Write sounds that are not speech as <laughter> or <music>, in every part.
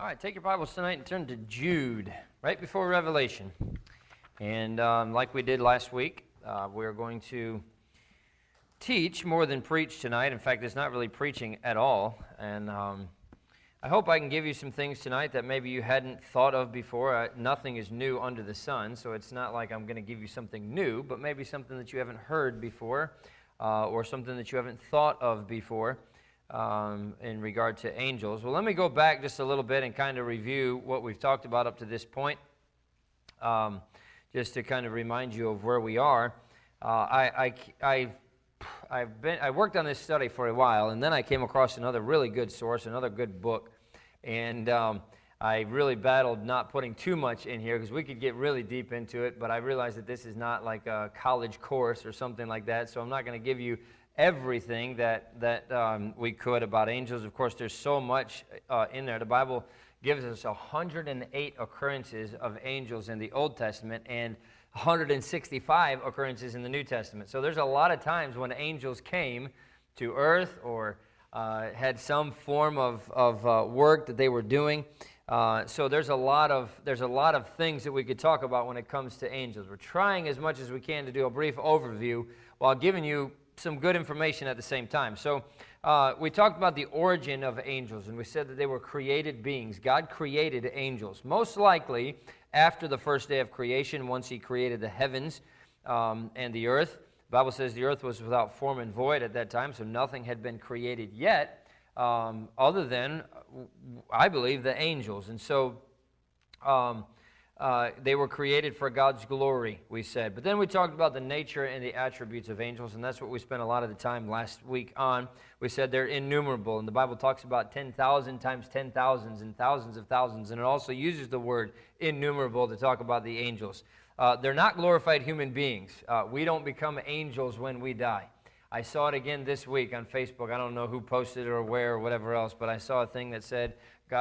All right, take your Bibles tonight and turn to Jude, right before Revelation. And um, like we did last week, uh, we're going to teach more than preach tonight. In fact, it's not really preaching at all. And um, I hope I can give you some things tonight that maybe you hadn't thought of before. Nothing is new under the sun, so it's not like I'm going to give you something new, but maybe something that you haven't heard before uh, or something that you haven't thought of before um, in regard to angels. Well, let me go back just a little bit and kind of review what we've talked about up to this point, um, just to kind of remind you of where we are. Uh, I, I, I, I've been, I worked on this study for a while, and then I came across another really good source, another good book, and um, I really battled not putting too much in here because we could get really deep into it, but I realized that this is not like a college course or something like that, so I'm not going to give you everything that, that um, we could about angels. Of course, there's so much uh, in there. The Bible gives us 108 occurrences of angels in the Old Testament and 165 occurrences in the New Testament. So there's a lot of times when angels came to earth or uh, had some form of, of uh, work that they were doing. Uh, so there's a lot of there's a lot of things that we could talk about when it comes to angels. We're trying as much as we can to do a brief overview while giving you some good information at the same time. So, uh, we talked about the origin of angels, and we said that they were created beings. God created angels, most likely after the first day of creation, once He created the heavens um, and the earth. The Bible says the earth was without form and void at that time, so nothing had been created yet, um, other than, I believe, the angels. And so, um, uh, they were created for God's glory, we said. But then we talked about the nature and the attributes of angels, and that's what we spent a lot of the time last week on. We said they're innumerable, and the Bible talks about 10,000 times 10,000s and thousands of thousands, and it also uses the word innumerable to talk about the angels. Uh, they're not glorified human beings. Uh, we don't become angels when we die. I saw it again this week on Facebook. I don't know who posted it or where or whatever else, but I saw a thing that said,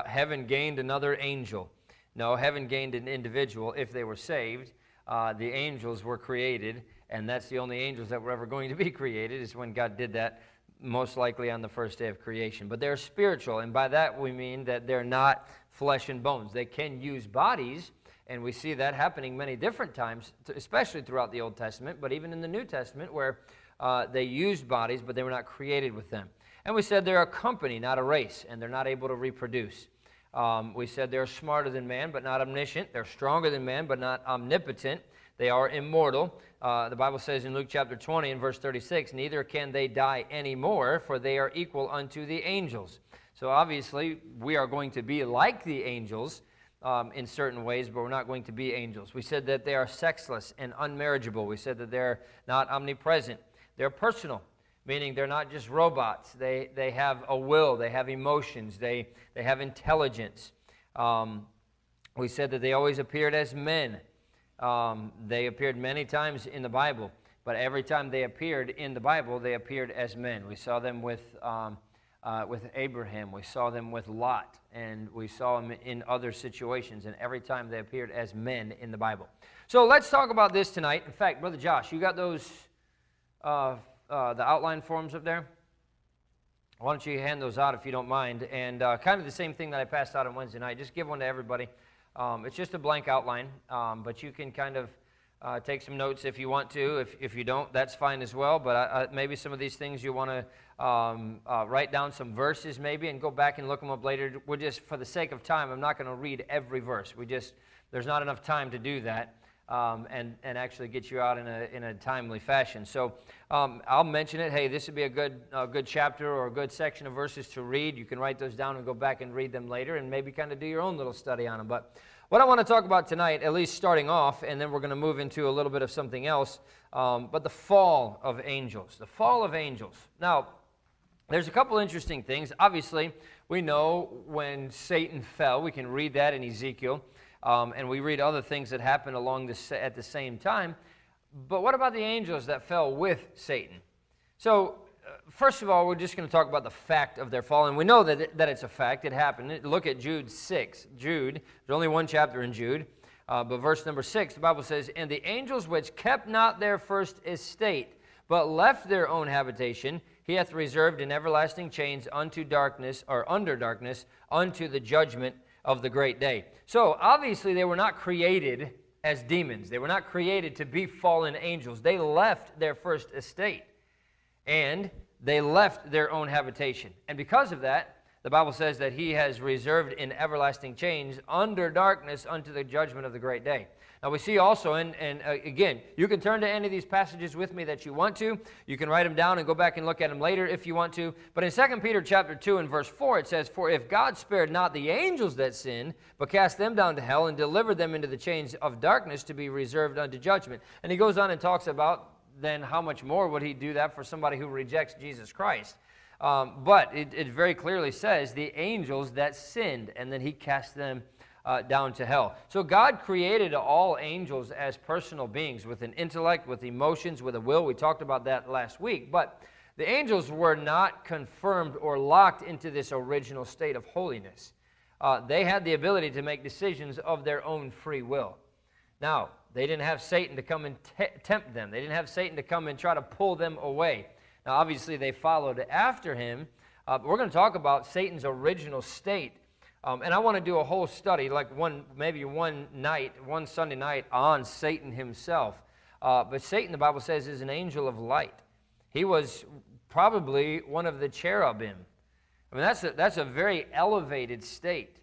Heaven gained another angel. No, heaven gained an individual if they were saved. Uh, the angels were created, and that's the only angels that were ever going to be <laughs> created, is when God did that, most likely on the first day of creation. But they're spiritual, and by that we mean that they're not flesh and bones. They can use bodies, and we see that happening many different times, especially throughout the Old Testament, but even in the New Testament, where uh, they used bodies, but they were not created with them. And we said they're a company, not a race, and they're not able to reproduce. Um, we said they're smarter than man, but not omniscient. They're stronger than man, but not omnipotent. They are immortal. Uh, the Bible says in Luke chapter 20 and verse 36, neither can they die anymore, for they are equal unto the angels. So obviously, we are going to be like the angels um, in certain ways, but we're not going to be angels. We said that they are sexless and unmarriageable. We said that they're not omnipresent. They're personal meaning they're not just robots. They, they have a will, they have emotions, they, they have intelligence. Um, we said that they always appeared as men. Um, they appeared many times in the Bible, but every time they appeared in the Bible, they appeared as men. We saw them with, um, uh, with Abraham, we saw them with Lot, and we saw them in other situations, and every time they appeared as men in the Bible. So let's talk about this tonight. In fact, Brother Josh, you got those uh, uh, the outline forms up there? Why don't you hand those out if you don't mind? And uh, kind of the same thing that I passed out on Wednesday night. Just give one to everybody. Um, it's just a blank outline, um, but you can kind of uh, take some notes if you want to. If, if you don't, that's fine as well. But uh, maybe some of these things you want to um, uh, write down some verses maybe and go back and look them up later. We're just, for the sake of time, I'm not going to read every verse. We just, there's not enough time to do that um, and, and actually get you out in a, in a timely fashion. So um, I'll mention it. Hey, this would be a good, uh, good chapter or a good section of verses to read. You can write those down and go back and read them later and maybe kind of do your own little study on them. But what I want to talk about tonight, at least starting off, and then we're going to move into a little bit of something else, um, but the fall of angels. The fall of angels. Now, there's a couple interesting things. Obviously, we know when Satan fell, we can read that in Ezekiel. Um, and we read other things that happened along this at the same time. But what about the angels that fell with Satan? So, uh, first of all, we're just going to talk about the fact of their fall. And we know that, it, that it's a fact. It happened. Look at Jude 6. Jude, there's only one chapter in Jude. Uh, but verse number 6, the Bible says, And the angels which kept not their first estate, but left their own habitation, he hath reserved in everlasting chains unto darkness, or under darkness, unto the judgment of the great day. So obviously, they were not created as demons, they were not created to be fallen angels. They left their first estate and they left their own habitation. And because of that, the Bible says that he has reserved in everlasting chains under darkness unto the judgment of the great day. Now, we see also, and, and uh, again, you can turn to any of these passages with me that you want to. You can write them down and go back and look at them later if you want to. But in 2 Peter chapter 2 and verse 4, it says, For if God spared not the angels that sinned, but cast them down to hell and delivered them into the chains of darkness to be reserved unto judgment. And he goes on and talks about then how much more would he do that for somebody who rejects Jesus Christ? Um, but it, it, very clearly says the angels that sinned, and then he cast them uh, down to hell. So God created all angels as personal beings with an intellect, with emotions, with a will. We talked about that last week. But the angels were not confirmed or locked into this original state of holiness. Uh, they had the ability to make decisions of their own free will. Now, they didn't have Satan to come and te- tempt them. They didn't have Satan to come and try to pull them away. Now, obviously, they followed after him. Uh, we're going to talk about Satan's original state um, and I want to do a whole study, like one, maybe one night, one Sunday night, on Satan himself. Uh, but Satan, the Bible says, is an angel of light. He was probably one of the cherubim. I mean, that's a, that's a very elevated state.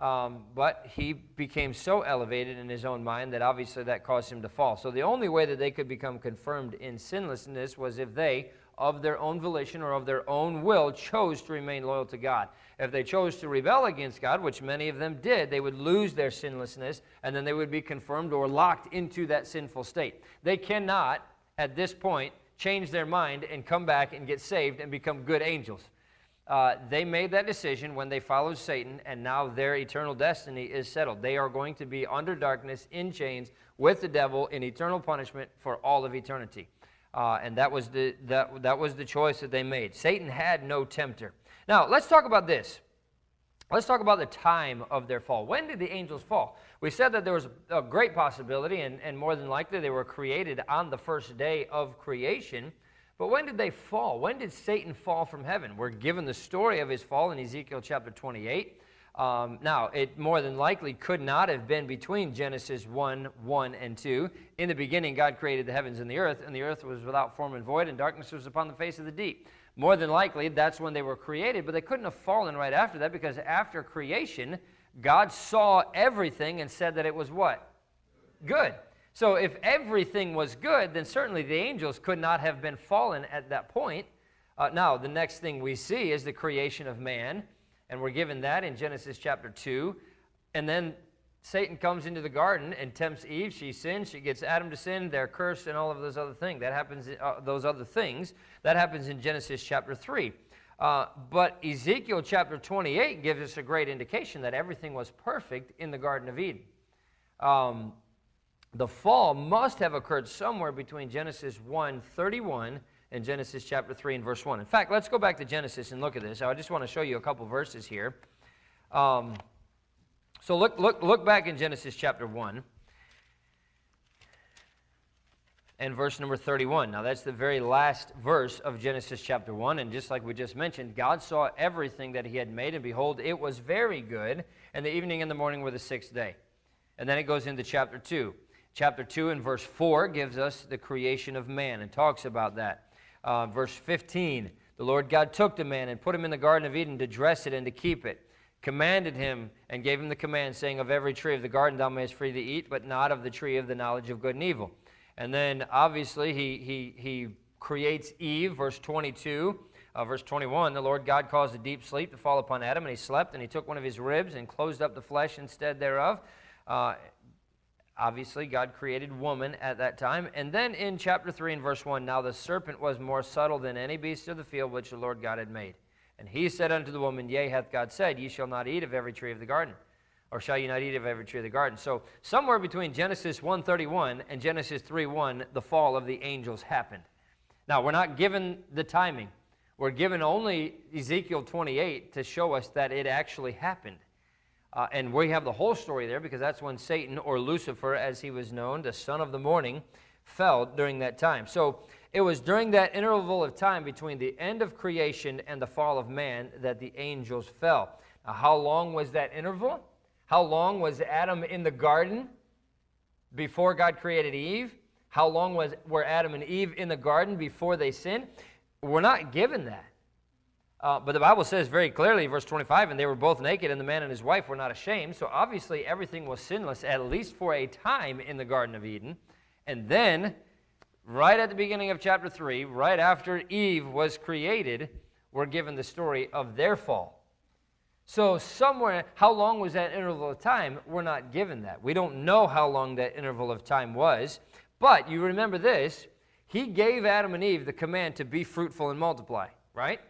Um, but he became so elevated in his own mind that obviously that caused him to fall. So the only way that they could become confirmed in sinlessness was if they, of their own volition or of their own will, chose to remain loyal to God. If they chose to rebel against God, which many of them did, they would lose their sinlessness and then they would be confirmed or locked into that sinful state. They cannot, at this point, change their mind and come back and get saved and become good angels. Uh, they made that decision when they followed Satan, and now their eternal destiny is settled. They are going to be under darkness, in chains, with the devil, in eternal punishment for all of eternity. Uh, and that was, the, that, that was the choice that they made. Satan had no tempter. Now, let's talk about this. Let's talk about the time of their fall. When did the angels fall? We said that there was a great possibility, and, and more than likely they were created on the first day of creation. But when did they fall? When did Satan fall from heaven? We're given the story of his fall in Ezekiel chapter 28. Um, now, it more than likely could not have been between Genesis 1 1 and 2. In the beginning, God created the heavens and the earth, and the earth was without form and void, and darkness was upon the face of the deep. More than likely, that's when they were created, but they couldn't have fallen right after that because after creation, God saw everything and said that it was what? Good. So if everything was good, then certainly the angels could not have been fallen at that point. Uh, now, the next thing we see is the creation of man, and we're given that in Genesis chapter 2. And then Satan comes into the garden and tempts Eve. She sins. She gets Adam to sin. They're cursed, and all of those other things. That happens. Uh, those other things that happens in Genesis chapter three. Uh, but Ezekiel chapter 28 gives us a great indication that everything was perfect in the Garden of Eden. Um, the fall must have occurred somewhere between Genesis 1 31 and Genesis chapter 3 and verse 1. In fact, let's go back to Genesis and look at this. I just want to show you a couple verses here. Um, so look, look, look back in Genesis chapter 1 and verse number 31. Now, that's the very last verse of Genesis chapter 1. And just like we just mentioned, God saw everything that he had made, and behold, it was very good. And the evening and the morning were the sixth day. And then it goes into chapter 2. Chapter 2 and verse 4 gives us the creation of man and talks about that. Uh, verse 15 the Lord God took the man and put him in the Garden of Eden to dress it and to keep it commanded him and gave him the command, saying, Of every tree of the garden thou mayest freely eat, but not of the tree of the knowledge of good and evil. And then obviously he, he, he creates Eve, verse 22. Uh, verse 21 The Lord God caused a deep sleep to fall upon Adam, and he slept, and he took one of his ribs and closed up the flesh instead thereof. Uh, obviously, God created woman at that time. And then in chapter 3 and verse 1 Now the serpent was more subtle than any beast of the field which the Lord God had made. And he said unto the woman, Yea, hath God said, Ye shall not eat of every tree of the garden, or shall ye not eat of every tree of the garden? So somewhere between Genesis 1:31 and Genesis 3:1, the fall of the angels happened. Now we're not given the timing. We're given only Ezekiel 28 to show us that it actually happened. Uh, and we have the whole story there because that's when Satan, or Lucifer as he was known, the son of the morning, fell during that time. So it was during that interval of time between the end of creation and the fall of man that the angels fell. Now, how long was that interval? How long was Adam in the garden before God created Eve? How long was, were Adam and Eve in the garden before they sinned? We're not given that. Uh, but the Bible says very clearly, verse 25, and they were both naked, and the man and his wife were not ashamed. So obviously, everything was sinless, at least for a time in the Garden of Eden. And then, right at the beginning of chapter 3, right after Eve was created, we're given the story of their fall. So, somewhere, how long was that interval of time? We're not given that. We don't know how long that interval of time was. But you remember this He gave Adam and Eve the command to be fruitful and multiply, right?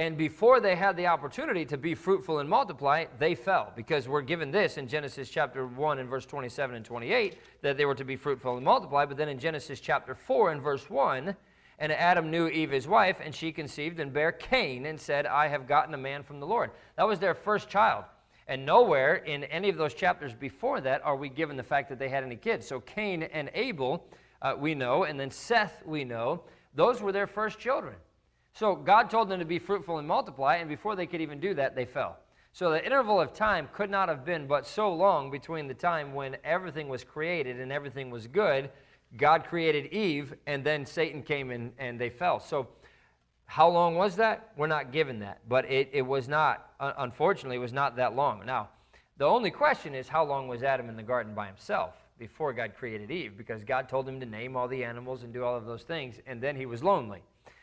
And before they had the opportunity to be fruitful and multiply, they fell. Because we're given this in Genesis chapter 1 and verse 27 and 28 that they were to be fruitful and multiply. But then in Genesis chapter 4 and verse 1, and Adam knew Eve his wife, and she conceived and bare Cain and said, I have gotten a man from the Lord. That was their first child. And nowhere in any of those chapters before that are we given the fact that they had any kids. So Cain and Abel, uh, we know, and then Seth, we know, those were their first children. So God told them to be fruitful and multiply, and before they could even do that, they fell. So the interval of time could not have been but so long between the time when everything was created and everything was good. God created Eve, and then Satan came in and they fell. So how long was that? We're not given that. But it, it was not, uh, unfortunately, it was not that long. Now, the only question is how long was Adam in the garden by himself before God created Eve? Because God told him to name all the animals and do all of those things, and then he was lonely.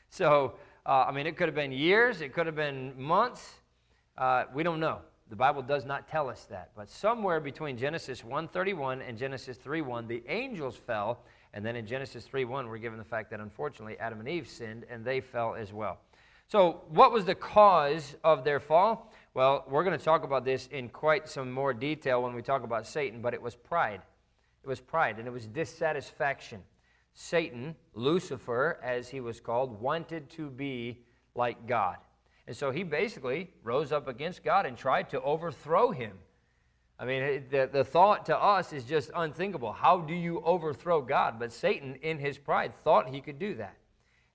So uh, I mean, it could have been years, it could have been months. Uh, we don't know. The Bible does not tell us that. But somewhere between Genesis 1:31 and Genesis 3:1, the angels fell, and then in Genesis 3:1, we're given the fact that unfortunately Adam and Eve sinned, and they fell as well. So, what was the cause of their fall? Well, we're going to talk about this in quite some more detail when we talk about Satan, but it was pride. It was pride, and it was dissatisfaction. Satan, Lucifer, as he was called, wanted to be like God. And so he basically rose up against God and tried to overthrow him. I mean, the, the thought to us is just unthinkable. How do you overthrow God? But Satan, in his pride, thought he could do that.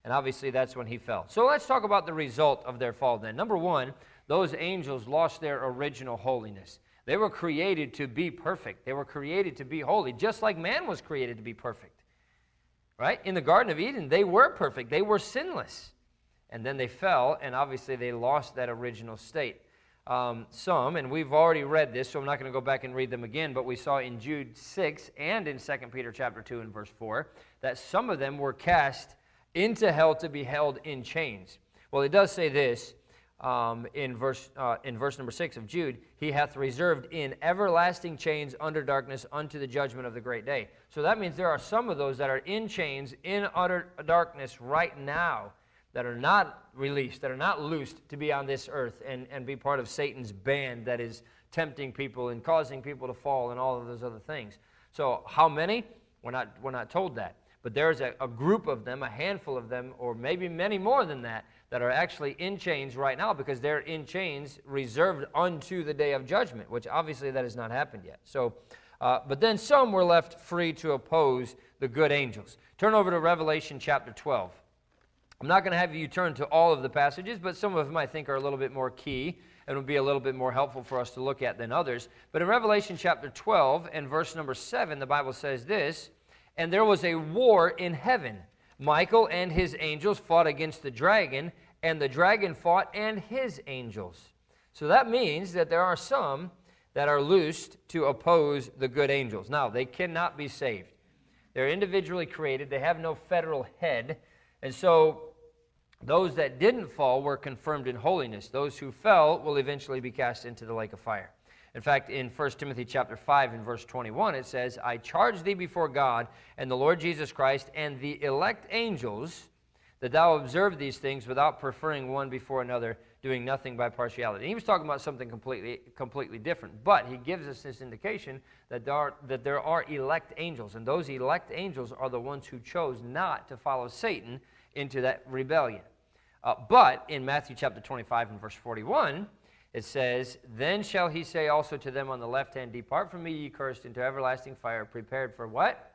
And obviously, that's when he fell. So let's talk about the result of their fall then. Number one, those angels lost their original holiness. They were created to be perfect, they were created to be holy, just like man was created to be perfect. Right? In the Garden of Eden, they were perfect, they were sinless. And then they fell, and obviously they lost that original state. Um, some, and we've already read this, so I'm not going to go back and read them again, but we saw in Jude 6 and in 2 Peter chapter 2 and verse 4 that some of them were cast into hell to be held in chains. Well, it does say this um, in, verse, uh, in verse number 6 of Jude, he hath reserved in everlasting chains under darkness unto the judgment of the great day. So that means there are some of those that are in chains, in utter darkness right now, that are not released, that are not loosed to be on this earth and, and be part of Satan's band that is tempting people and causing people to fall and all of those other things. So, how many? We're not, we're not told that. But there's a, a group of them, a handful of them, or maybe many more than that, that are actually in chains right now because they're in chains reserved unto the day of judgment, which obviously that has not happened yet. So, uh, but then some were left free to oppose the good angels. Turn over to Revelation chapter 12. I'm not going to have you turn to all of the passages, but some of them I think are a little bit more key and will be a little bit more helpful for us to look at than others. But in Revelation chapter 12 and verse number 7, the Bible says this And there was a war in heaven. Michael and his angels fought against the dragon, and the dragon fought and his angels. So that means that there are some that are loosed to oppose the good angels. Now, they cannot be saved. They're individually created, they have no federal head. And so those that didn't fall were confirmed in holiness. Those who fell will eventually be cast into the lake of fire. In fact, in 1 Timothy chapter 5 and verse 21, it says, I charge thee before God and the Lord Jesus Christ and the elect angels that thou observe these things without preferring one before another, doing nothing by partiality. And he was talking about something completely, completely different, but he gives us this indication that there, are, that there are elect angels, and those elect angels are the ones who chose not to follow Satan into that rebellion. Uh, but in Matthew chapter 25 and verse 41, it says, Then shall he say also to them on the left hand, Depart from me, ye cursed, into everlasting fire, prepared for what?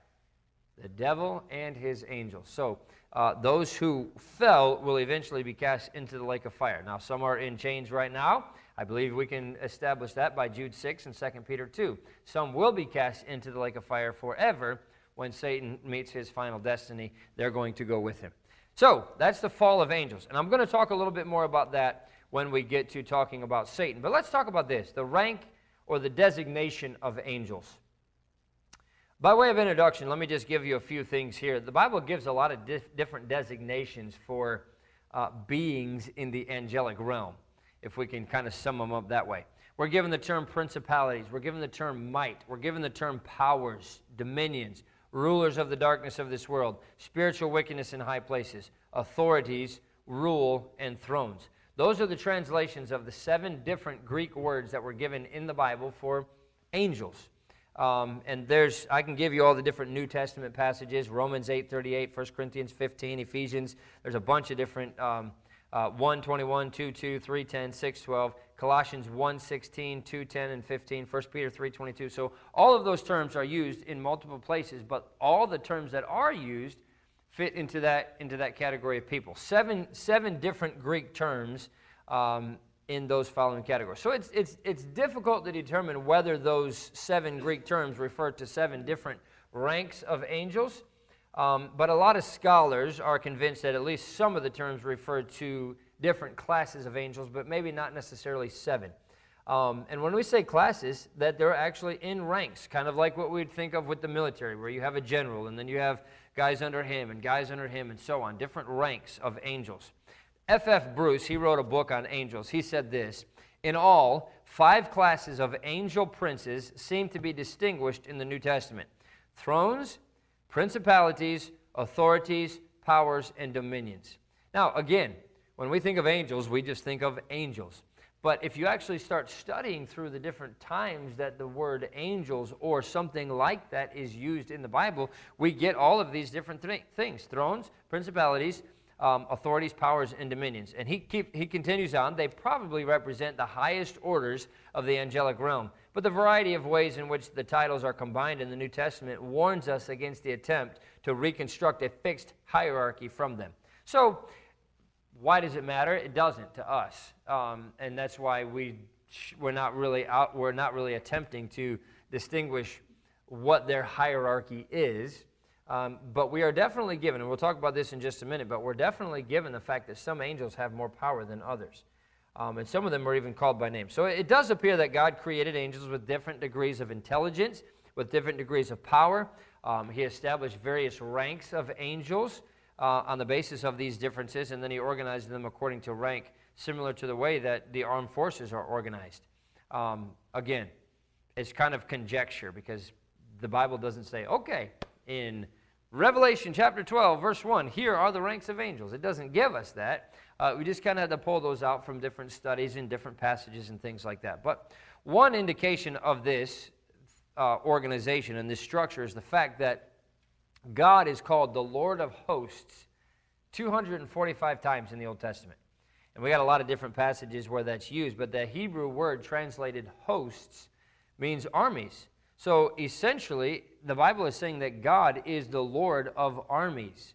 The devil and his angels. So, uh, those who fell will eventually be cast into the lake of fire. Now, some are in chains right now. I believe we can establish that by Jude 6 and 2 Peter 2. Some will be cast into the lake of fire forever. When Satan meets his final destiny, they're going to go with him. So, that's the fall of angels. And I'm going to talk a little bit more about that when we get to talking about Satan. But let's talk about this the rank or the designation of angels. By way of introduction, let me just give you a few things here. The Bible gives a lot of dif- different designations for uh, beings in the angelic realm, if we can kind of sum them up that way. We're given the term principalities, we're given the term might, we're given the term powers, dominions, rulers of the darkness of this world, spiritual wickedness in high places, authorities, rule, and thrones. Those are the translations of the seven different Greek words that were given in the Bible for angels. Um, and there's, I can give you all the different New Testament passages Romans 8 38, 1 Corinthians 15, Ephesians. There's a bunch of different um, uh, 1 21, 2 2, 3 10, 6 12, Colossians 1 16, 2 10, and 15, 1 Peter 3 22. So all of those terms are used in multiple places, but all the terms that are used fit into that, into that category of people. Seven, seven different Greek terms um, in those following categories. So it's, it's, it's difficult to determine whether those seven Greek terms refer to seven different ranks of angels, um, but a lot of scholars are convinced that at least some of the terms refer to different classes of angels, but maybe not necessarily seven. Um, and when we say classes, that they're actually in ranks, kind of like what we'd think of with the military, where you have a general, and then you have guys under him, and guys under him, and so on, different ranks of angels. F.F. F. Bruce, he wrote a book on angels. He said this In all, five classes of angel princes seem to be distinguished in the New Testament thrones, principalities, authorities, powers, and dominions. Now, again, when we think of angels, we just think of angels. But if you actually start studying through the different times that the word angels or something like that is used in the Bible, we get all of these different th- things thrones, principalities, um, authorities, powers, and dominions. And he, keep, he continues on, they probably represent the highest orders of the angelic realm. But the variety of ways in which the titles are combined in the New Testament warns us against the attempt to reconstruct a fixed hierarchy from them. So, why does it matter? It doesn't to us. Um, and that's why we, we're, not really out, we're not really attempting to distinguish what their hierarchy is um, but we are definitely given, and we'll talk about this in just a minute, but we're definitely given the fact that some angels have more power than others. Um, and some of them are even called by name. So it does appear that God created angels with different degrees of intelligence, with different degrees of power. Um, he established various ranks of angels uh, on the basis of these differences, and then he organized them according to rank, similar to the way that the armed forces are organized. Um, again, it's kind of conjecture because the Bible doesn't say, okay, in Revelation chapter 12, verse 1, here are the ranks of angels. It doesn't give us that. Uh, we just kind of had to pull those out from different studies and different passages and things like that. But one indication of this uh, organization and this structure is the fact that God is called the Lord of hosts 245 times in the Old Testament. And we got a lot of different passages where that's used, but the Hebrew word translated hosts means armies. So essentially, the Bible is saying that God is the Lord of armies.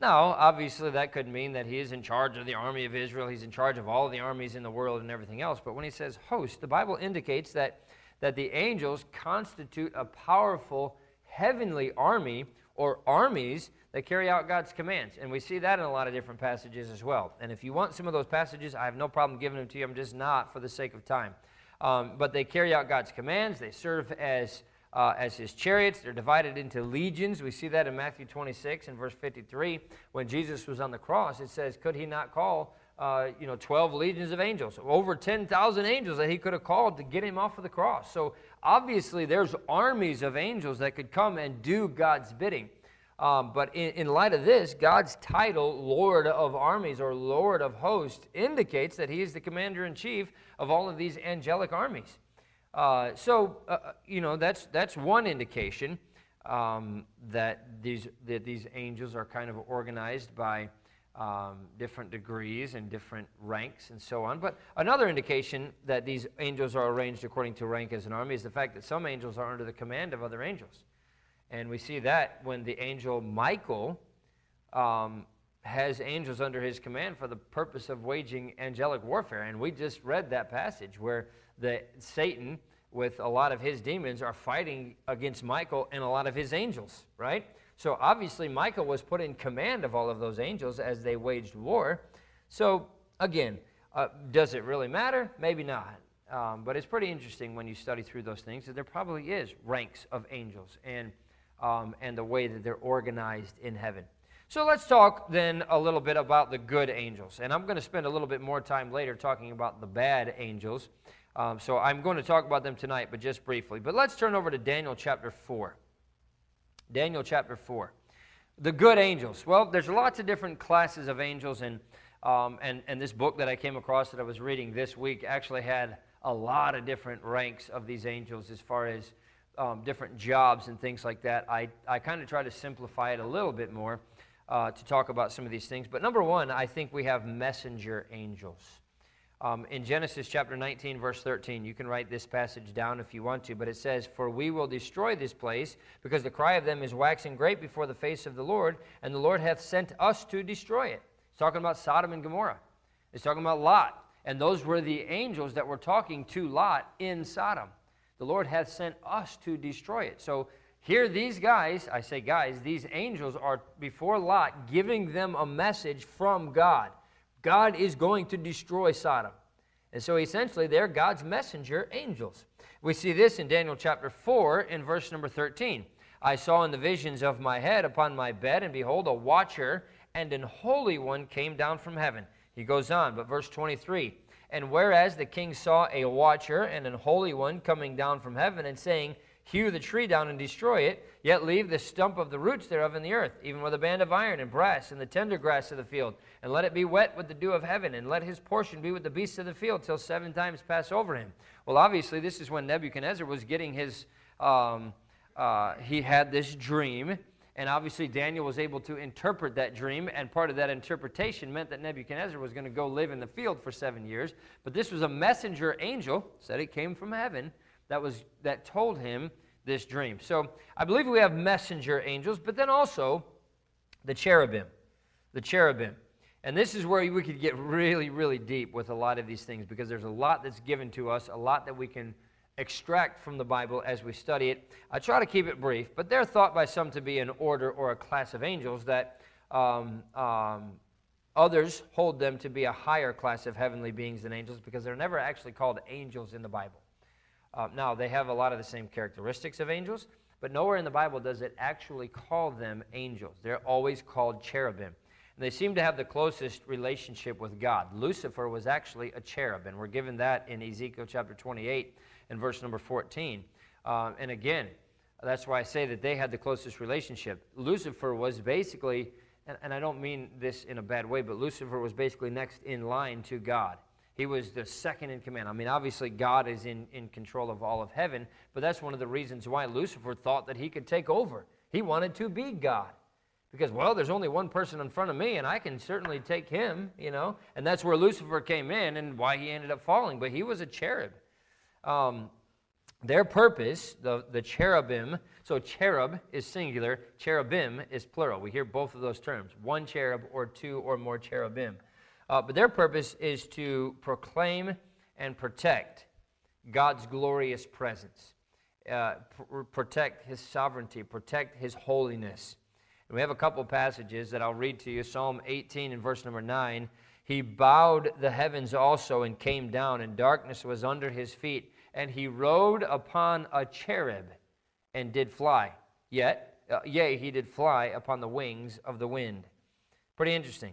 Now, obviously, that could mean that he is in charge of the army of Israel. He's in charge of all the armies in the world and everything else. But when he says host, the Bible indicates that, that the angels constitute a powerful heavenly army or armies that carry out God's commands. And we see that in a lot of different passages as well. And if you want some of those passages, I have no problem giving them to you. I'm just not for the sake of time. Um, but they carry out God's commands. They serve as, uh, as his chariots. They're divided into legions. We see that in Matthew 26 and verse 53. When Jesus was on the cross, it says, Could he not call uh, you know, 12 legions of angels, over 10,000 angels that he could have called to get him off of the cross. So obviously, there's armies of angels that could come and do God's bidding. Um, but in, in light of this, God's title, Lord of armies or Lord of hosts, indicates that he is the commander in chief of all of these angelic armies. Uh, so, uh, uh, you know, that's, that's one indication um, that, these, that these angels are kind of organized by um, different degrees and different ranks and so on. But another indication that these angels are arranged according to rank as an army is the fact that some angels are under the command of other angels. And we see that when the angel Michael um, has angels under his command for the purpose of waging angelic warfare. And we just read that passage where the Satan, with a lot of his demons, are fighting against Michael and a lot of his angels, right? So obviously, Michael was put in command of all of those angels as they waged war. So again, uh, does it really matter? Maybe not. Um, but it's pretty interesting when you study through those things that there probably is ranks of angels and, um, and the way that they're organized in heaven. So let's talk then a little bit about the good angels. And I'm going to spend a little bit more time later talking about the bad angels. Um, so I'm going to talk about them tonight, but just briefly. But let's turn over to Daniel chapter 4. Daniel chapter 4. The good angels. Well, there's lots of different classes of angels, and, um, and, and this book that I came across that I was reading this week actually had a lot of different ranks of these angels as far as um, different jobs and things like that. I, I kind of try to simplify it a little bit more uh, to talk about some of these things. But number one, I think we have messenger angels. Um, in Genesis chapter 19, verse 13, you can write this passage down if you want to, but it says, For we will destroy this place, because the cry of them is waxing great before the face of the Lord, and the Lord hath sent us to destroy it. It's talking about Sodom and Gomorrah. It's talking about Lot. And those were the angels that were talking to Lot in Sodom. The Lord hath sent us to destroy it. So here, these guys, I say guys, these angels are before Lot giving them a message from God. God is going to destroy Sodom. And so essentially, they're God's messenger angels. We see this in Daniel chapter 4 in verse number 13. I saw in the visions of my head upon my bed, and behold, a watcher and an holy one came down from heaven. He goes on, but verse 23 And whereas the king saw a watcher and an holy one coming down from heaven, and saying, hew the tree down and destroy it, yet leave the stump of the roots thereof in the earth, even with a band of iron and brass and the tender grass of the field, and let it be wet with the dew of heaven, and let his portion be with the beasts of the field till seven times pass over him. Well, obviously, this is when Nebuchadnezzar was getting his, um, uh, he had this dream. And obviously, Daniel was able to interpret that dream, and part of that interpretation meant that Nebuchadnezzar was going to go live in the field for seven years. But this was a messenger angel, said it came from heaven, that, was, that told him this dream. So I believe we have messenger angels, but then also the cherubim. The cherubim. And this is where we could get really, really deep with a lot of these things because there's a lot that's given to us, a lot that we can extract from the Bible as we study it. I try to keep it brief, but they're thought by some to be an order or a class of angels that um, um, others hold them to be a higher class of heavenly beings than angels because they're never actually called angels in the Bible. Uh, now, they have a lot of the same characteristics of angels, but nowhere in the Bible does it actually call them angels. They're always called cherubim. And they seem to have the closest relationship with God. Lucifer was actually a cherub, and we're given that in Ezekiel chapter 28 and verse number 14. Uh, and again, that's why I say that they had the closest relationship. Lucifer was basically, and, and I don't mean this in a bad way, but Lucifer was basically next in line to God. He was the second in command. I mean, obviously, God is in, in control of all of heaven, but that's one of the reasons why Lucifer thought that he could take over. He wanted to be God. Because, well, there's only one person in front of me, and I can certainly take him, you know. And that's where Lucifer came in and why he ended up falling. But he was a cherub. Um, their purpose, the, the cherubim, so cherub is singular, cherubim is plural. We hear both of those terms one cherub or two or more cherubim. Uh, but their purpose is to proclaim and protect God's glorious presence, uh, pr- protect his sovereignty, protect his holiness. And we have a couple passages that I'll read to you Psalm 18 and verse number 9. He bowed the heavens also and came down, and darkness was under his feet. And he rode upon a cherub and did fly. Yet, uh, yea, he did fly upon the wings of the wind. Pretty interesting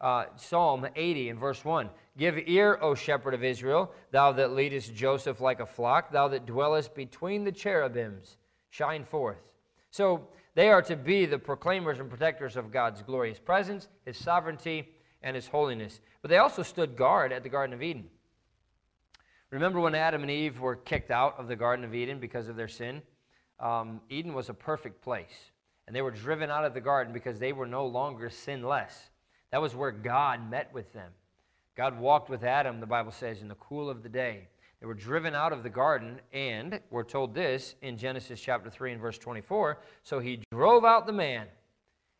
uh, Psalm 80 and verse 1. Give ear, O shepherd of Israel, thou that leadest Joseph like a flock, thou that dwellest between the cherubims, shine forth. So they are to be the proclaimers and protectors of God's glorious presence, his sovereignty, and his holiness. But they also stood guard at the Garden of Eden. Remember when Adam and Eve were kicked out of the Garden of Eden because of their sin? Um, Eden was a perfect place. And they were driven out of the garden because they were no longer sinless. That was where God met with them. God walked with Adam, the Bible says, in the cool of the day. They were driven out of the garden, and we're told this in Genesis chapter 3 and verse 24. So he drove out the man,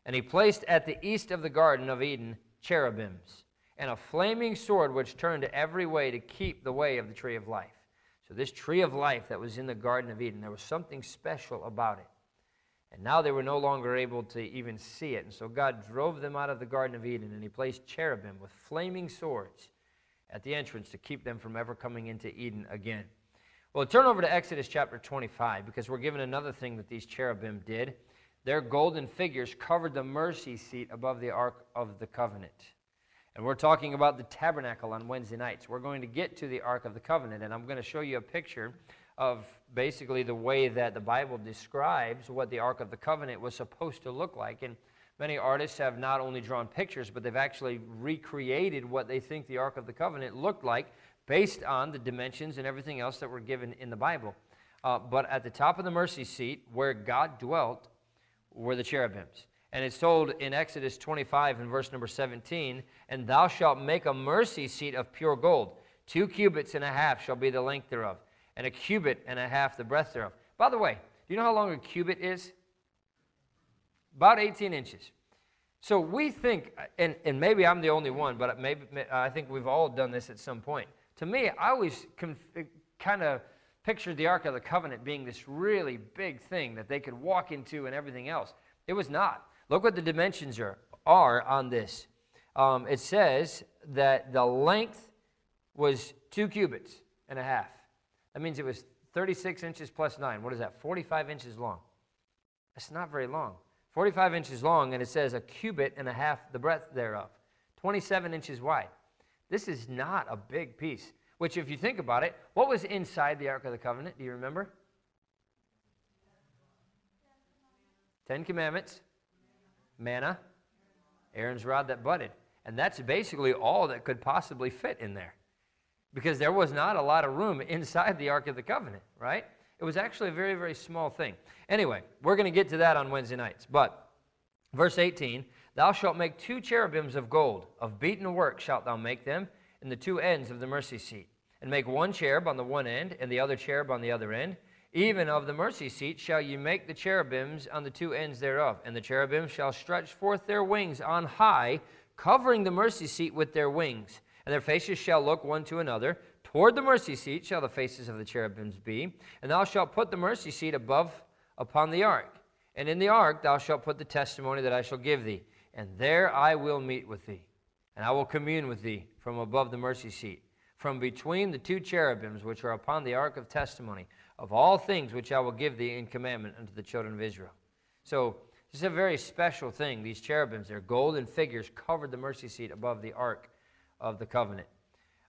And he placed at the east of the Garden of Eden cherubims, and a flaming sword which turned every way to keep the way of the tree of life. So, this tree of life that was in the Garden of Eden, there was something special about it. And now they were no longer able to even see it. And so God drove them out of the Garden of Eden, and He placed cherubim with flaming swords at the entrance to keep them from ever coming into Eden again. Well, turn over to Exodus chapter 25 because we're given another thing that these cherubim did. Their golden figures covered the mercy seat above the Ark of the Covenant. And we're talking about the tabernacle on Wednesday nights. We're going to get to the Ark of the Covenant, and I'm going to show you a picture of basically the way that the Bible describes what the Ark of the Covenant was supposed to look like. And many artists have not only drawn pictures, but they've actually recreated what they think the Ark of the Covenant looked like based on the dimensions and everything else that were given in the Bible. Uh, but at the top of the mercy seat, where God dwelt, were the cherubims. And it's told in Exodus 25 in verse number 17, And thou shalt make a mercy seat of pure gold. Two cubits and a half shall be the length thereof, and a cubit and a half the breadth thereof. By the way, do you know how long a cubit is? About 18 inches. So we think, and, and maybe I'm the only one, but maybe I think we've all done this at some point. To me, I always kind of pictured the Ark of the Covenant being this really big thing that they could walk into and everything else. It was not. Look what the dimensions are, are on this. Um, it says that the length was two cubits and a half. That means it was 36 inches plus 9. What is that? 45 inches long. That's not very long. 45 inches long, and it says a cubit and a half the breadth thereof. 27 inches wide. This is not a big piece. Which, if you think about it, what was inside the Ark of the Covenant? Do you remember? Ten Commandments, manna, Aaron's rod that budded. And that's basically all that could possibly fit in there. Because there was not a lot of room inside the Ark of the Covenant, right? It was actually a very, very small thing. Anyway, we're going to get to that on Wednesday nights. But, verse 18 Thou shalt make two cherubims of gold, of beaten work shalt thou make them, in the two ends of the mercy seat. And make one cherub on the one end, and the other cherub on the other end. Even of the mercy seat shall you make the cherubims on the two ends thereof. And the cherubims shall stretch forth their wings on high, covering the mercy seat with their wings. And their faces shall look one to another. Toward the mercy seat shall the faces of the cherubims be. And thou shalt put the mercy seat above upon the ark. And in the ark thou shalt put the testimony that I shall give thee. And there I will meet with thee. And I will commune with thee from above the mercy seat, from between the two cherubims which are upon the ark of testimony of all things which I will give thee in commandment unto the children of Israel. So, this is a very special thing. These cherubims, their golden figures, covered the mercy seat above the ark of the covenant.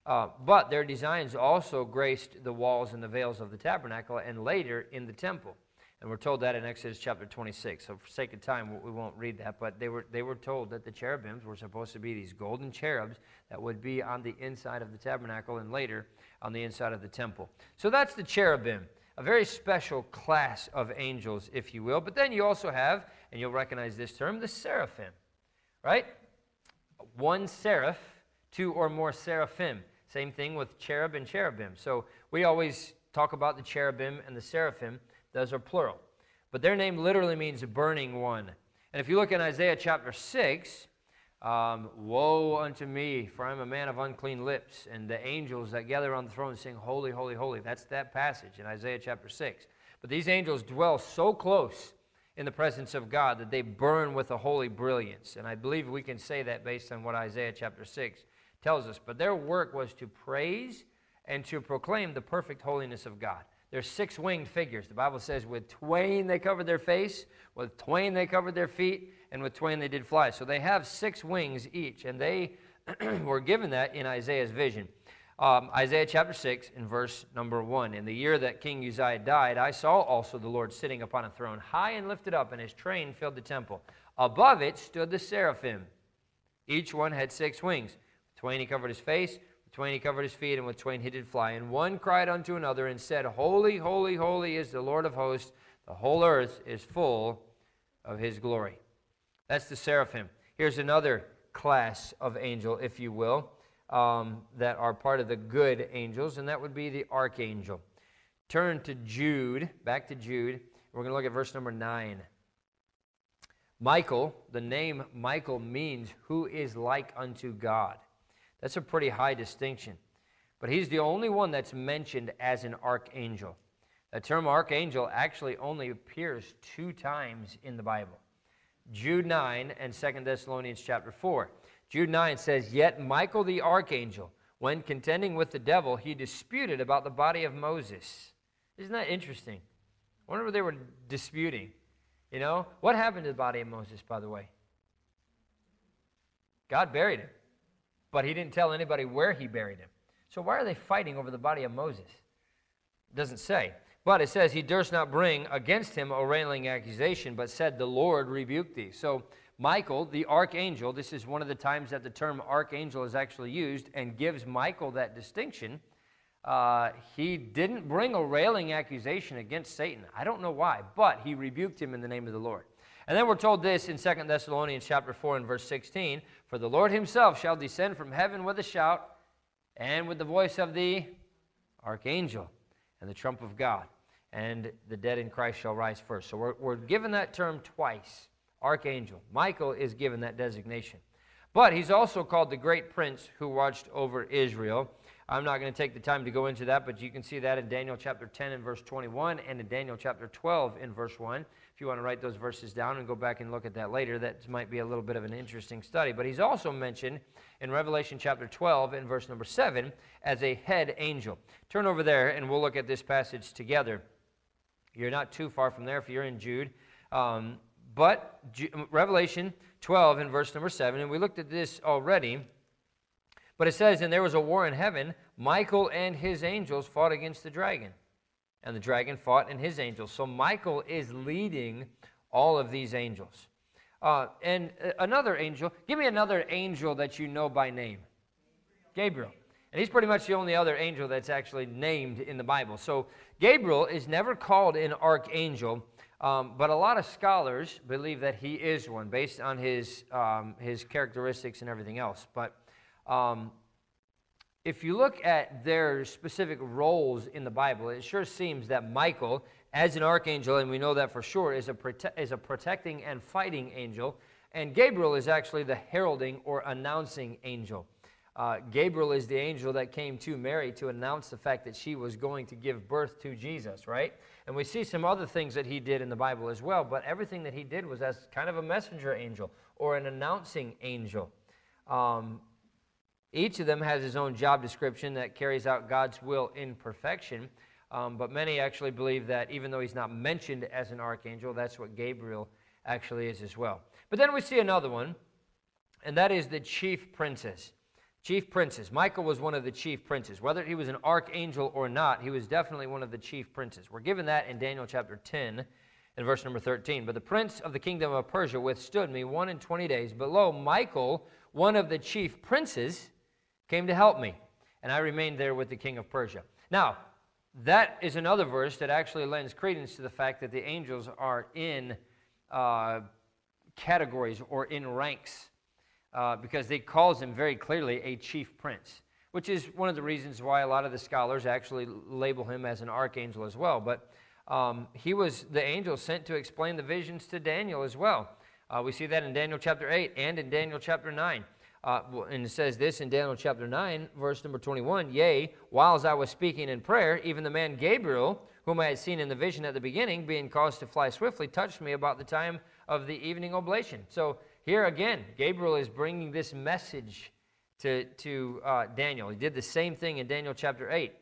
Uh, but their designs also graced the walls and the veils of the tabernacle and later in the temple. And we're told that in Exodus chapter 26. So, for sake of time, we won't read that. But they were, they were told that the cherubims were supposed to be these golden cherubs that would be on the inside of the tabernacle and later on the inside of the temple. So, that's the cherubim a very special class of angels, if you will. But then you also have, and you'll recognize this term, the seraphim, right? One seraph, two or more seraphim. Same thing with cherub and cherubim. So we always talk about the cherubim and the seraphim, those are plural. But their name literally means burning one. And if you look in Isaiah chapter 6, um, Woe unto me, for I'm a man of unclean lips. And the angels that gather on the throne sing, Holy, holy, holy. That's that passage in Isaiah chapter 6. But these angels dwell so close in the presence of God that they burn with a holy brilliance. And I believe we can say that based on what Isaiah chapter 6 tells us. But their work was to praise and to proclaim the perfect holiness of God. They're six winged figures. The Bible says, with twain they covered their face, with twain they covered their feet, and with twain they did fly. So they have six wings each, and they <clears throat> were given that in Isaiah's vision. Um, Isaiah chapter 6 in verse number 1. In the year that King Uzziah died, I saw also the Lord sitting upon a throne, high and lifted up, and his train filled the temple. Above it stood the seraphim. Each one had six wings. Twain he covered his face, with twain he covered his feet, and with twain he did fly. And one cried unto another and said, Holy, holy, holy is the Lord of hosts. The whole earth is full of his glory. That's the seraphim. Here's another class of angel, if you will, um, that are part of the good angels, and that would be the archangel. Turn to Jude, back to Jude. We're going to look at verse number 9. Michael, the name Michael means who is like unto God. That's a pretty high distinction. But he's the only one that's mentioned as an archangel. The term archangel actually only appears two times in the Bible. Jude 9 and 2 Thessalonians chapter 4. Jude 9 says, Yet Michael the archangel, when contending with the devil, he disputed about the body of Moses. Isn't that interesting? I wonder what they were disputing. You know, what happened to the body of Moses, by the way? God buried him, but he didn't tell anybody where he buried him. So why are they fighting over the body of Moses? It doesn't say. But it says he durst not bring against him a railing accusation, but said, The Lord rebuked thee. So Michael, the archangel, this is one of the times that the term archangel is actually used and gives Michael that distinction. Uh, he didn't bring a railing accusation against Satan. I don't know why, but he rebuked him in the name of the Lord. And then we're told this in 2 Thessalonians chapter 4 and verse 16, For the Lord himself shall descend from heaven with a shout, and with the voice of the archangel, and the trump of God and the dead in Christ shall rise first. So we're, we're given that term twice archangel. Michael is given that designation. But he's also called the great prince who watched over Israel. I'm not going to take the time to go into that, but you can see that in Daniel chapter 10 and verse 21 and in Daniel chapter 12 in verse 1. If you want to write those verses down and go back and look at that later, that might be a little bit of an interesting study. But he's also mentioned in Revelation chapter 12 in verse number 7 as a head angel. Turn over there and we'll look at this passage together. You're not too far from there if you're in Jude. Um, but Revelation 12 in verse number 7, and we looked at this already. But it says, And there was a war in heaven. Michael and his angels fought against the dragon. And the dragon fought and his angels. So Michael is leading all of these angels. Uh, and uh, another angel, give me another angel that you know by name. Gabriel. And he's pretty much the only other angel that's actually named in the Bible. So Gabriel is never called an archangel, um, but a lot of scholars believe that he is one based on his, um, his characteristics and everything else. But um, if you look at their specific roles in the Bible, it sure seems that Michael, as an archangel, and we know that for sure, is a, prote- is a protecting and fighting angel, and Gabriel is actually the heralding or announcing angel. Uh, Gabriel is the angel that came to Mary to announce the fact that she was going to give birth to Jesus, right? And we see some other things that he did in the Bible as well, but everything that he did was as kind of a messenger angel or an announcing angel. Um, each of them has his own job description that carries out God's will in perfection. Um, but many actually believe that even though he's not mentioned as an archangel, that's what Gabriel actually is as well. But then we see another one, and that is the chief princess. Chief princes. Michael was one of the chief princes. Whether he was an archangel or not, he was definitely one of the chief princes. We're given that in Daniel chapter 10 and verse number 13. But the prince of the kingdom of Persia withstood me one and twenty days. But lo, Michael, one of the chief princes, came to help me, and I remained there with the king of Persia. Now, that is another verse that actually lends credence to the fact that the angels are in uh, categories or in ranks uh, because they calls him very clearly a chief prince, which is one of the reasons why a lot of the scholars actually label him as an archangel as well. But um, he was the angel sent to explain the visions to Daniel as well. Uh, we see that in Daniel chapter 8 and in Daniel chapter 9. Uh, and it says this in Daniel chapter 9, verse number 21 Yea, whiles I was speaking in prayer, even the man Gabriel, whom I had seen in the vision at the beginning, being caused to fly swiftly, touched me about the time of the evening oblation. So here again, Gabriel is bringing this message to, to uh, Daniel. He did the same thing in Daniel chapter 8.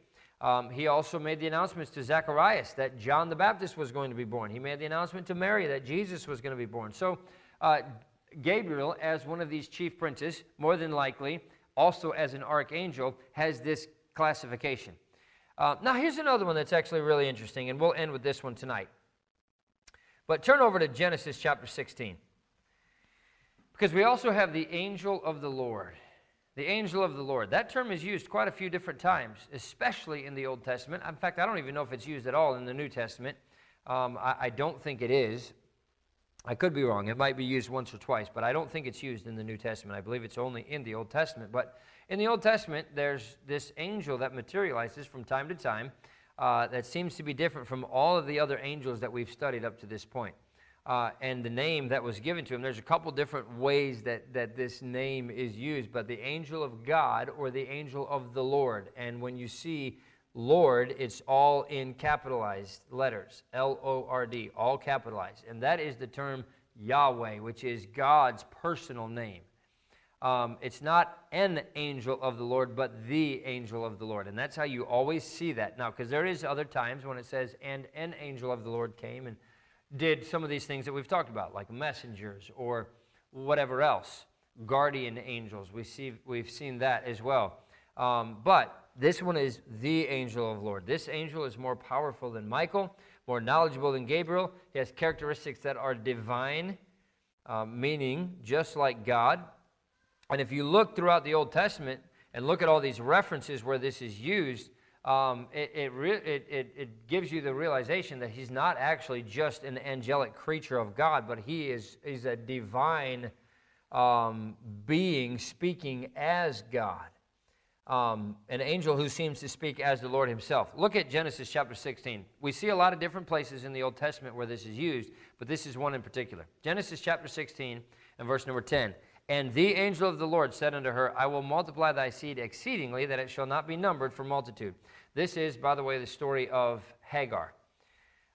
Um, he also made the announcements to Zacharias that John the Baptist was going to be born. He made the announcement to Mary that Jesus was going to be born. So, uh, Gabriel, as one of these chief princes, more than likely, also as an archangel, has this classification. Uh, now, here's another one that's actually really interesting, and we'll end with this one tonight. But turn over to Genesis chapter 16. Because we also have the angel of the Lord. The angel of the Lord. That term is used quite a few different times, especially in the Old Testament. In fact, I don't even know if it's used at all in the New Testament. Um, I, I don't think it is. I could be wrong. It might be used once or twice, but I don't think it's used in the New Testament. I believe it's only in the Old Testament. But in the Old Testament, there's this angel that materializes from time to time uh, that seems to be different from all of the other angels that we've studied up to this point. uh, and the name that was given to him. There's a couple different ways that, that this name is used, but the angel of God or the angel of the Lord. And when you see Lord, it's all in capitalized letters L O R D, all capitalized. And that is the term Yahweh, which is God's personal name. Um, it's not an angel of the Lord, but the angel of the Lord. And that's how you always see that. Now, because there is other times when it says, and an angel of the Lord came and did some of these things that we've talked about, like messengers or whatever else, guardian angels. We see, we've seen that as well. Um, but this one is the angel of the Lord. This angel is more powerful than Michael, more knowledgeable than Gabriel. He has characteristics that are divine, uh, meaning just like God. And if you look throughout the Old Testament and look at all these references where this is used, um, it, it, re- it, it, it, gives you the realization that he's not actually just an angelic creature of God, but he is, is a divine um, being speaking as God. Um, an angel who seems to speak as the Lord himself. Look at Genesis chapter 16. We see a lot of different places in the Old Testament where this is used, but this is one in particular. Genesis chapter 16 and verse number 10. And the angel of the Lord said unto her, I will multiply thy seed exceedingly, that it shall not be numbered for multitude. This is, by the way, the story of Hagar.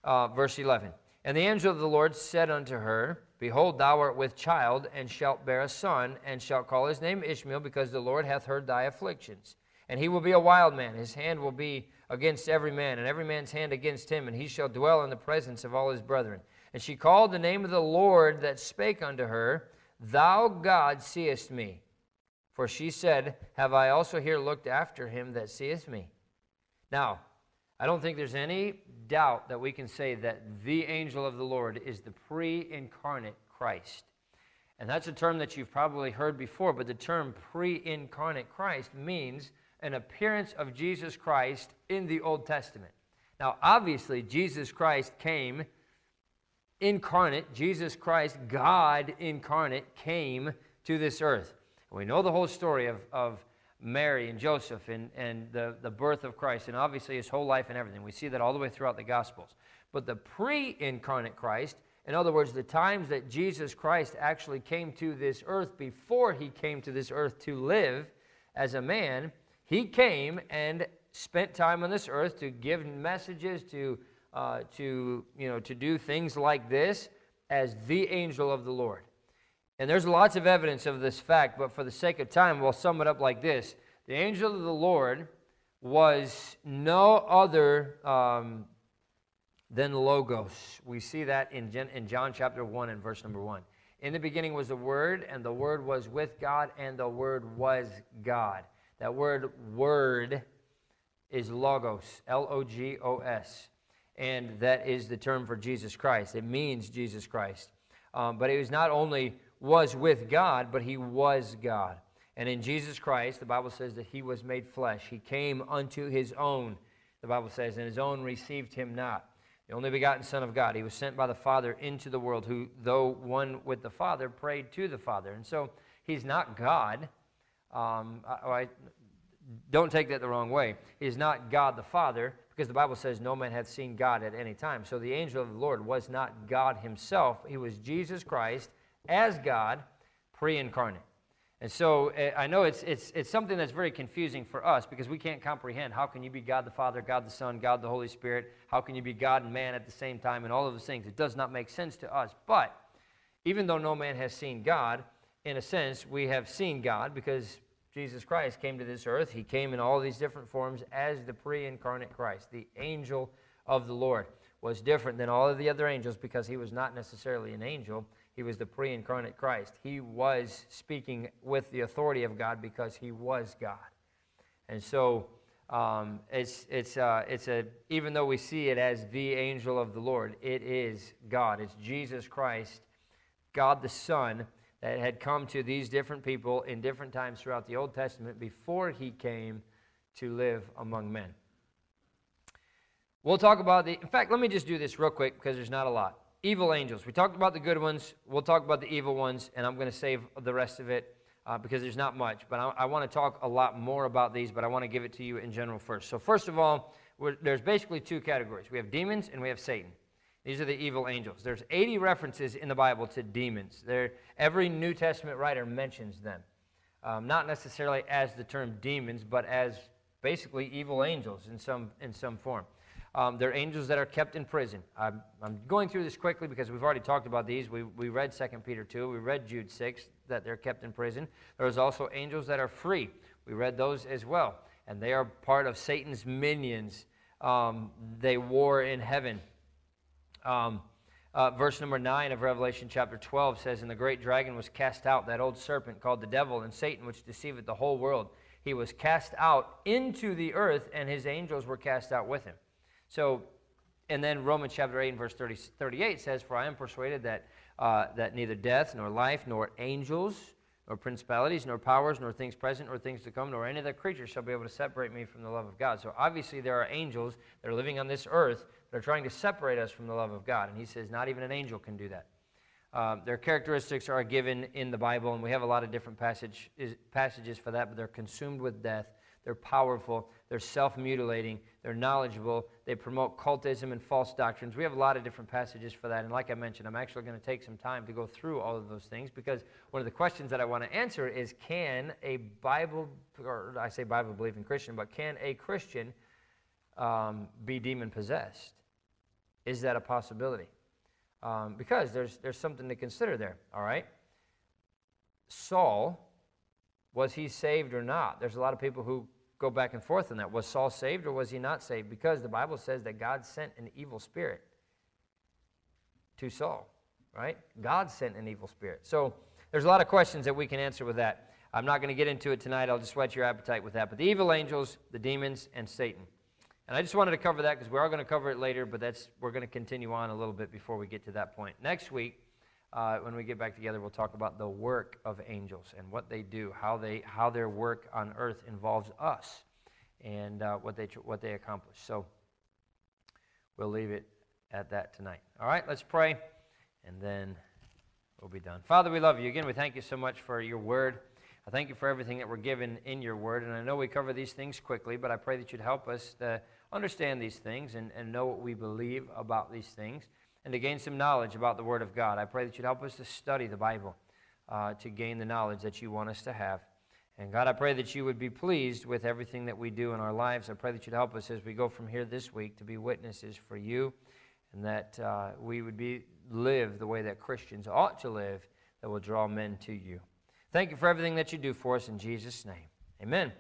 Uh, verse 11. And the angel of the Lord said unto her, Behold, thou art with child, and shalt bear a son, and shalt call his name Ishmael, because the Lord hath heard thy afflictions. And he will be a wild man, his hand will be against every man, and every man's hand against him, and he shall dwell in the presence of all his brethren. And she called the name of the Lord that spake unto her, Thou God seest me. For she said, Have I also here looked after him that seeth me? Now, I don't think there's any doubt that we can say that the angel of the Lord is the pre incarnate Christ. And that's a term that you've probably heard before, but the term pre incarnate Christ means an appearance of Jesus Christ in the Old Testament. Now, obviously, Jesus Christ came incarnate, Jesus Christ, God incarnate, came to this earth. We know the whole story of, of Mary and Joseph and, and the, the birth of Christ, and obviously his whole life and everything. We see that all the way throughout the Gospels. But the pre incarnate Christ, in other words, the times that Jesus Christ actually came to this earth before he came to this earth to live as a man, he came and spent time on this earth to give messages, to, uh, to, you know, to do things like this as the angel of the Lord. And there's lots of evidence of this fact, but for the sake of time, we'll sum it up like this The angel of the Lord was no other um, than Logos. We see that in, Gen- in John chapter 1 and verse number 1. In the beginning was the Word, and the Word was with God, and the Word was God. That word, word, is Logos, L O G O S. And that is the term for Jesus Christ. It means Jesus Christ. Um, but it was not only was with God, but he was God. And in Jesus Christ, the Bible says that he was made flesh. He came unto his own, the Bible says, and his own received him not. The only begotten Son of God. He was sent by the Father into the world, who, though one with the Father, prayed to the Father. And so he's not God. Um, I, I, don't take that the wrong way. He's not God the Father, because the Bible says no man hath seen God at any time. So the angel of the Lord was not God himself. He was Jesus Christ as God pre incarnate. And so eh, I know it's, it's, it's something that's very confusing for us because we can't comprehend how can you be God the Father, God the Son, God the Holy Spirit? How can you be God and man at the same time and all of those things? It does not make sense to us. But even though no man has seen God, in a sense, we have seen God because Jesus Christ came to this earth. He came in all these different forms as the pre incarnate Christ, the angel of the Lord. Was different than all of the other angels because he was not necessarily an angel he was the pre incarnate Christ. He was speaking with the authority of God because he was God. And so um, it's, it's, uh, it's a, even though we see it as the angel of the Lord, it is God. It's Jesus Christ, God the Son, that had come to these different people in different times throughout the Old Testament before he came to live among men. We'll talk about the, in fact, let me just do this real quick because there's not a lot evil angels. We talked about the good ones. We'll talk about the evil ones, and I'm going to save the rest of it uh, because there's not much. But I, I want to talk a lot more about these, but I want to give it to you in general first. So, first of all, there's basically two categories we have demons and we have Satan. These are the evil angels. There's 80 references in the Bible to demons. There, every New Testament writer mentions them. Um, not necessarily as the term demons, but as basically evil angels in some, in some form. Um, they're angels that are kept in prison. I'm, I'm, going through this quickly because we've already talked about these. We, we read 2 Peter 2. We read Jude 6, that they're kept in prison. There's also angels that are free. We read those as well. And they are part of Satan's minions. Um, they war in heaven. Um, uh, verse number 9 of Revelation chapter 12 says, And the great dragon was cast out, that old serpent called the devil and Satan, which deceiveth the whole world. He was cast out into the earth, and his angels were cast out with him. So, and then Romans chapter 8 and verse 30, 38 says, For I am persuaded that, uh, that neither death, nor life, nor angels, nor principalities, nor powers, nor things present, nor things to come, nor any other creature shall be able to separate me from the love of God. So obviously there are angels that are living on this earth that are trying to separate us from the love of God. And he says not even an angel can do that. Um, their characteristics are given in the Bible, and we have a lot of different passage, is, passages for that, but they're consumed with death. They're powerful. They're self mutilating. They're knowledgeable. They promote cultism and false doctrines. We have a lot of different passages for that. And like I mentioned, I'm actually going to take some time to go through all of those things because one of the questions that I want to answer is can a Bible, or I say Bible believing Christian, but can a Christian um, be demon possessed? Is that a possibility? Um, because there's, there's something to consider there, all right? Saul, was he saved or not? There's a lot of people who go back and forth on that. Was Saul saved or was he not saved? Because the Bible says that God sent an evil spirit to Saul, right? God sent an evil spirit. So there's a lot of questions that we can answer with that. I'm not going to get into it tonight. I'll just whet your appetite with that. But the evil angels, the demons, and Satan. And I just wanted to cover that because we are going to cover it later, but that's we're going to continue on a little bit before we get to that point. Next week, uh, when we get back together, we'll talk about the work of angels and what they do, how, they, how their work on earth involves us, and uh, what, they, what they accomplish. So we'll leave it at that tonight. All right, let's pray, and then we'll be done. Father, we love you. Again, we thank you so much for your word. I thank you for everything that we're given in your word. And I know we cover these things quickly, but I pray that you'd help us to understand these things and, and know what we believe about these things and to gain some knowledge about the Word of God. I pray that you'd help us to study the Bible uh, to gain the knowledge that you want us to have. And God, I pray that you would be pleased with everything that we do in our lives. I pray that you'd help us as we go from here this week to be witnesses for you and that uh, we would be live the way that Christians ought to live that will draw men to you. Thank you for everything that you do for us in Jesus' name. Amen.